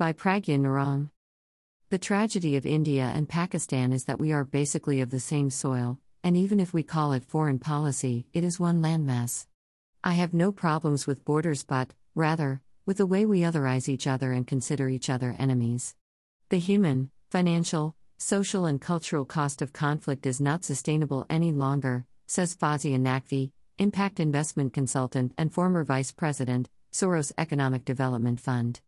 By Pragya Narang. The tragedy of India and Pakistan is that we are basically of the same soil, and even if we call it foreign policy, it is one landmass. I have no problems with borders, but, rather, with the way we otherize each other and consider each other enemies. The human, financial, social, and cultural cost of conflict is not sustainable any longer, says Fawzia Naqvi, impact investment consultant and former vice president, Soros Economic Development Fund.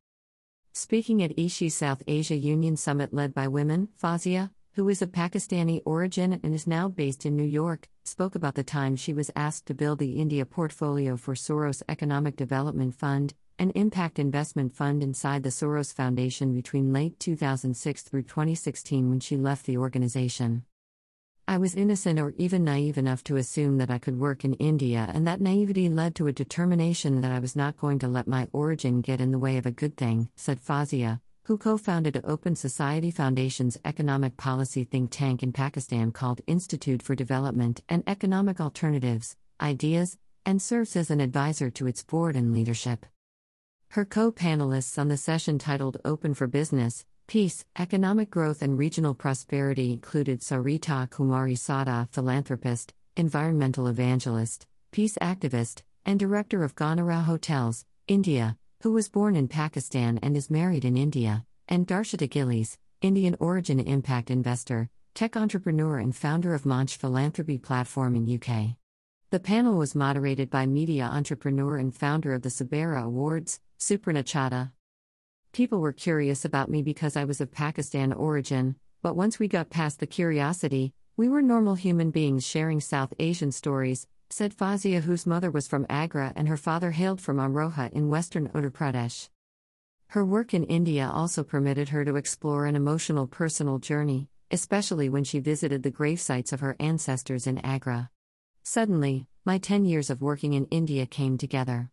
Speaking at eShe South Asia Union Summit led by women, Fawzia, who is of Pakistani origin and is now based in New York, spoke about the time she was asked to build the India portfolio for Soros Economic Development Fund, an impact investment fund inside the Soros Foundation between late 2006 through 2016 when she left the organization. I was innocent or even naive enough to assume that I could work in India, and that naivety led to a determination that I was not going to let my origin get in the way of a good thing, said Fawzia, who co founded Open Society Foundation's economic policy think tank in Pakistan called Institute for Development and Economic Alternatives, Ideas, and serves as an advisor to its board and leadership. Her co panelists on the session titled Open for Business, Peace, Economic Growth and Regional Prosperity included Sarita Kumari Sada, philanthropist, environmental evangelist, peace activist, and director of Ganara Hotels, India, who was born in Pakistan and is married in India, and Darshita Gillies, Indian origin impact investor, tech entrepreneur, and founder of Manch Philanthropy Platform in UK. The panel was moderated by media entrepreneur and founder of the Sabera Awards, Suparna Chadha. People were curious about me because I was of Pakistan origin, but once we got past the curiosity, we were normal human beings sharing South Asian stories, said Fawzia, whose mother was from Agra and her father hailed from Amroha in western Uttar Pradesh. Her work in India also permitted her to explore an emotional personal journey, especially when she visited the grave sites of her ancestors in Agra. Suddenly, my 10 years of working in India came together.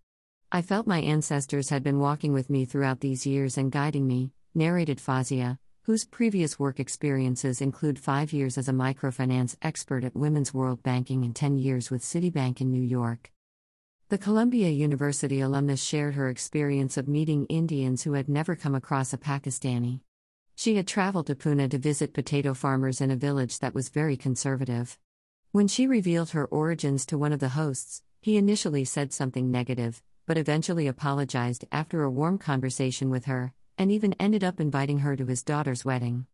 I felt my ancestors had been walking with me throughout these years and guiding me, narrated Fawzia, whose previous work experiences include five years as a microfinance expert at Women's World Banking and 10 years with Citibank in New York. The Columbia University alumnus shared her experience of meeting Indians who had never come across a Pakistani. She had traveled to Pune to visit potato farmers in a village that was very conservative. When she revealed her origins to one of the hosts, he initially said something negative, but eventually apologized after a warm conversation with her, and even ended up inviting her to his daughter's wedding.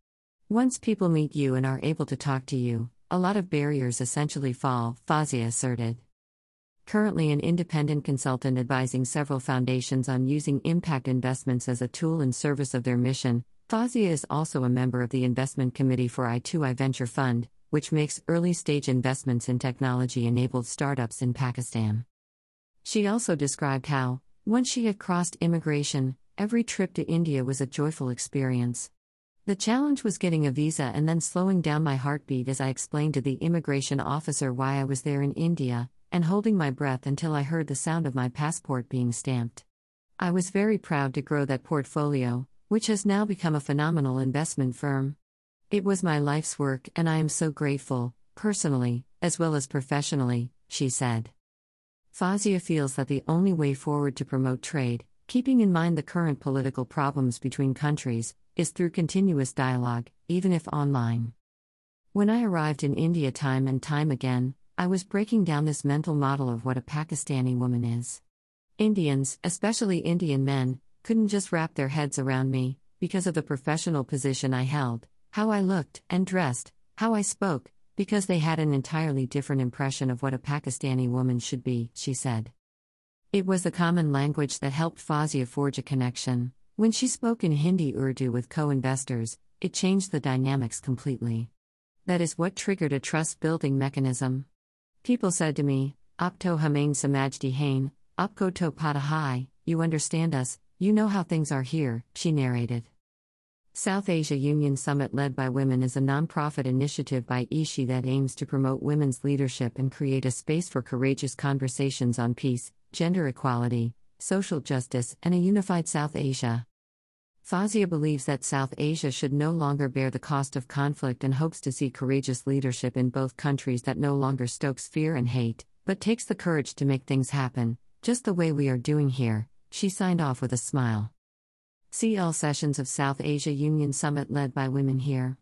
Once people meet you and are able to talk to you, a lot of barriers essentially fall, Fawzia asserted. Currently, an independent consultant advising several foundations on using impact investments as a tool in service of their mission, Fawzia is also a member of the investment committee for I2I Venture Fund, which makes early stage investments in technology enabled startups in Pakistan. She also described how, once she had crossed immigration, every trip to India was a joyful experience. The challenge was getting a visa and then slowing down my heartbeat as I explained to the immigration officer why I was there in India, and holding my breath until I heard the sound of my passport being stamped. I was very proud to grow that portfolio, which has now become a phenomenal investment firm. It was my life's work, and I am so grateful, personally, as well as professionally, she said. Fawzia feels that the only way forward to promote trade, keeping in mind the current political problems between countries, is through continuous dialogue, even if online. When I arrived in India time and time again, I was breaking down this mental model of what a Pakistani woman is. Indians, especially Indian men, couldn't just wrap their heads around me, because of the professional position I held, how I looked and dressed, how I spoke, because they had an entirely different impression of what a Pakistani woman should be, she said. It was the common language that helped Fawzia forge a connection. When she spoke in Hindi Urdu with co investors, it changed the dynamics completely. That is what triggered a trust building mechanism. People said to me, Opto Hamain Samajdi Hain, Opko to Padahai, you understand us, you know how things are here, she narrated. South Asia Union Summit led by women is a nonprofit initiative by eShe that aims to promote women's leadership and create a space for courageous conversations on peace, gender equality, social justice, and a unified South Asia. Fawzia believes that South Asia should no longer bear the cost of conflict and hopes to see courageous leadership in both countries that no longer stokes fear and hate, but takes the courage to make things happen, just the way we are doing here. She signed off with a smile. CL Sessions of South Asia Union Summit led by Women Here.